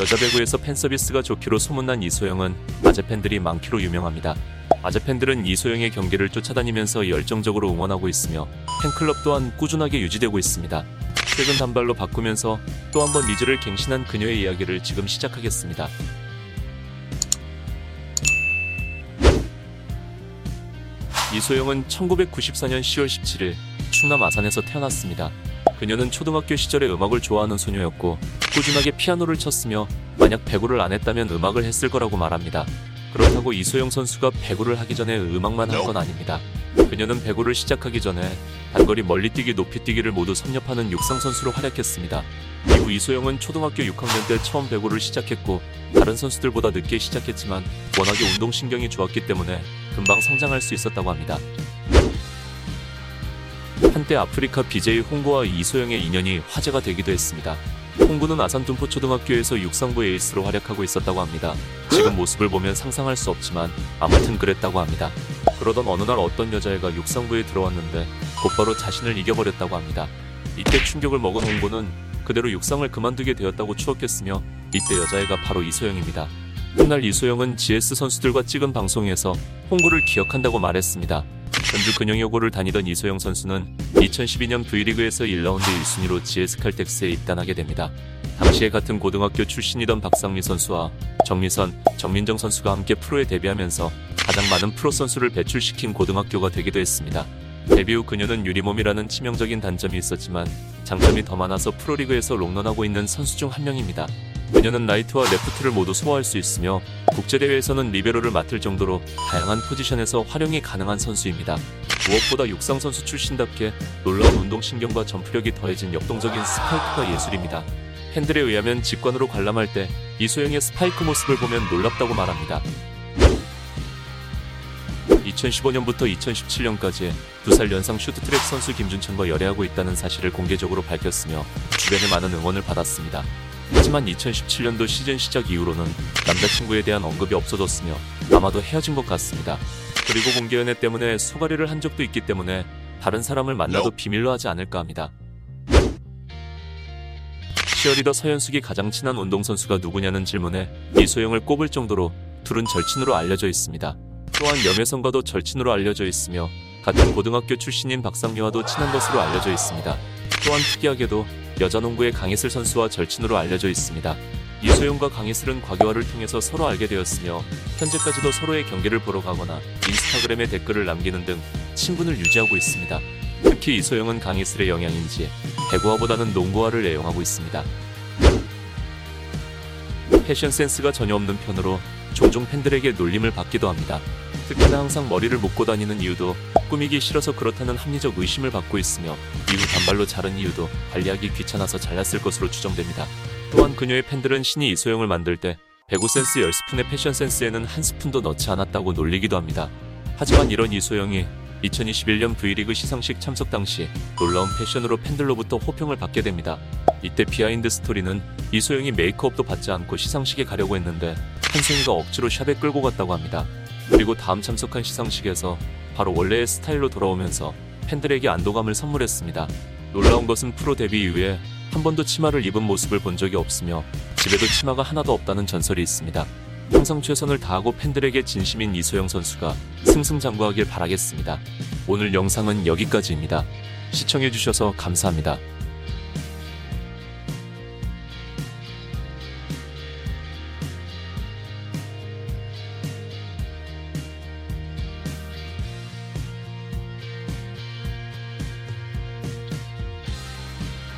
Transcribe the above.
여자 배구에서 팬 서비스가 좋기로 소문난 이소영은 아재 팬들이 많기로 유명합니다. 아재 팬들은 이소영의 경기를 쫓아다니면서 열정적으로 응원하고 있으며 팬클럽 또한 꾸준하게 유지되고 있습니다. 최근 단발로 바꾸면서 또 한번 리즈를 갱신한 그녀의 이야기를 지금 시작하겠습니다. 이소영은 1994년 10월 17일 충남 아산에서 태어났습니다. 그녀는 초등학교 시절에 음악을 좋아하는 소녀였고 꾸준하게 피아노를 쳤으며 만약 배구를 안 했다면 음악을 했을 거라고 말합니다. 그렇다고 이소영 선수가 배구를 하기 전에 음악만 한 건 아닙니다. 그녀는 배구를 시작하기 전에 단거리 멀리뛰기 높이뛰기를 모두 섭렵하는 육상 선수로 활약했습니다. 이후 이소영은 초등학교 6학년 때 처음 배구를 시작했고 다른 선수들보다 늦게 시작했지만 워낙에 운동신경이 좋았기 때문에 금방 성장할 수 있었다고 합니다. 한때 아프리카 BJ 홍구와 이소영의 인연이 화제가 되기도 했습니다. 홍구는 아산 둔포초등학교에서 육상부 에이스로 활약하고 있었다고 합니다. 지금 모습을 보면 상상할 수 없지만 아무튼 그랬다고 합니다. 그러던 어느 날 어떤 여자애가 육상부에 들어왔는데 곧바로 자신을 이겨버렸다고 합니다. 이때 충격을 먹은 홍구는 그대로 육상을 그만두게 되었다고 추억했으며 이때 여자애가 바로 이소영입니다. 훗날 이소영은 GS 선수들과 찍은 방송에서 홍구를 기억한다고 말했습니다. 전주 근영여고를 다니던 이소영 선수는 2012년 V리그에서 1라운드 1순위로 GS 칼텍스에 입단하게 됩니다. 당시에 같은 고등학교 출신이던 박상미 선수와 정미선, 정민정 선수가 함께 프로에 데뷔하면서 가장 많은 프로 선수를 배출시킨 고등학교가 되기도 했습니다. 데뷔 후 그녀는 유리몸이라는 치명적인 단점이 있었지만 장점이 더 많아서 프로리그에서 롱런하고 있는 선수 중 한 명입니다. 그녀는 라이트와 레프트를 모두 소화할 수 있으며 국제대회에서는 리베로를 맡을 정도로 다양한 포지션에서 활용이 가능한 선수입니다. 무엇보다 육상 선수 출신답게 놀라운 운동신경과 점프력이 더해진 역동적인 스파이크가 예술입니다. 팬들에 의하면 직관으로 관람할 때 이소영의 스파이크 모습을 보면 놀랍다고 말합니다. 2015년부터 2017년까지 두 살 연상 슈트트랙 선수 김준천과 열애하고 있다는 사실을 공개적으로 밝혔으며 주변의 많은 응원을 받았습니다. 하지만 2017년도 시즌 시작 이후로는 남자친구에 대한 언급이 없어졌으며 아마도 헤어진 것 같습니다. 그리고 공개 연애 때문에 소가리를 한 적도 있기 때문에 다른 사람을 만나도 비밀로 하지 않을까 합니다. 치어리더 서현숙이 가장 친한 운동선수가 누구냐는 질문에 이소영을 꼽을 정도로 둘은 절친으로 알려져 있습니다. 또한 염혜선과도 절친으로 알려져 있으며 같은 고등학교 출신인 박상미와도 친한 것으로 알려져 있습니다. 또한 특이하게도 여자 농구의 강희슬 선수와 절친으로 알려져 있습니다. 이소영과 강희슬은 과교화를 통해서 서로 알게 되었으며 현재까지도 서로의 경기를 보러 가거나 인스타그램에 댓글을 남기는 등 친분을 유지하고 있습니다. 특히 이소영은 강희슬의 영향인지 배구화보다는 농구화를 애용하고 있습니다. 패션 센스가 전혀 없는 편으로 종종 팬들에게 놀림을 받기도 합니다. 특히나 항상 머리를 묶고 다니는 이유도 꾸미기 싫어서 그렇다는 합리적 의심을 받고 있으며 이후 단발로 자른 이유도 관리하기 귀찮아서 잘랐을 것으로 추정됩니다. 또한 그녀의 팬들은 신이 이소영을 만들 때 배구 센스 10스푼의 패션 센스에는 한 스푼도 넣지 않았다고 놀리기도 합니다. 하지만 이런 이소영이 2021년 V리그 시상식 참석 당시 놀라운 패션으로 팬들로부터 호평을 받게 됩니다. 이때 비하인드 스토리는 이소영이 메이크업도 받지 않고 시상식에 가려고 했는데 한송이가 억지로 샵에 끌고 갔다고 합니다. 그리고 다음 참석한 시상식에서 바로 원래의 스타일로 돌아오면서 팬들에게 안도감을 선물했습니다. 놀라운 것은 프로 데뷔 이후에 한 번도 치마를 입은 모습을 본 적이 없으며 집에도 치마가 하나도 없다는 전설이 있습니다. 항상 최선을 다하고 팬들에게 진심인 이소영 선수가 승승장구하길 바라겠습니다. 오늘 영상은 여기까지입니다. 시청해주셔서 감사합니다.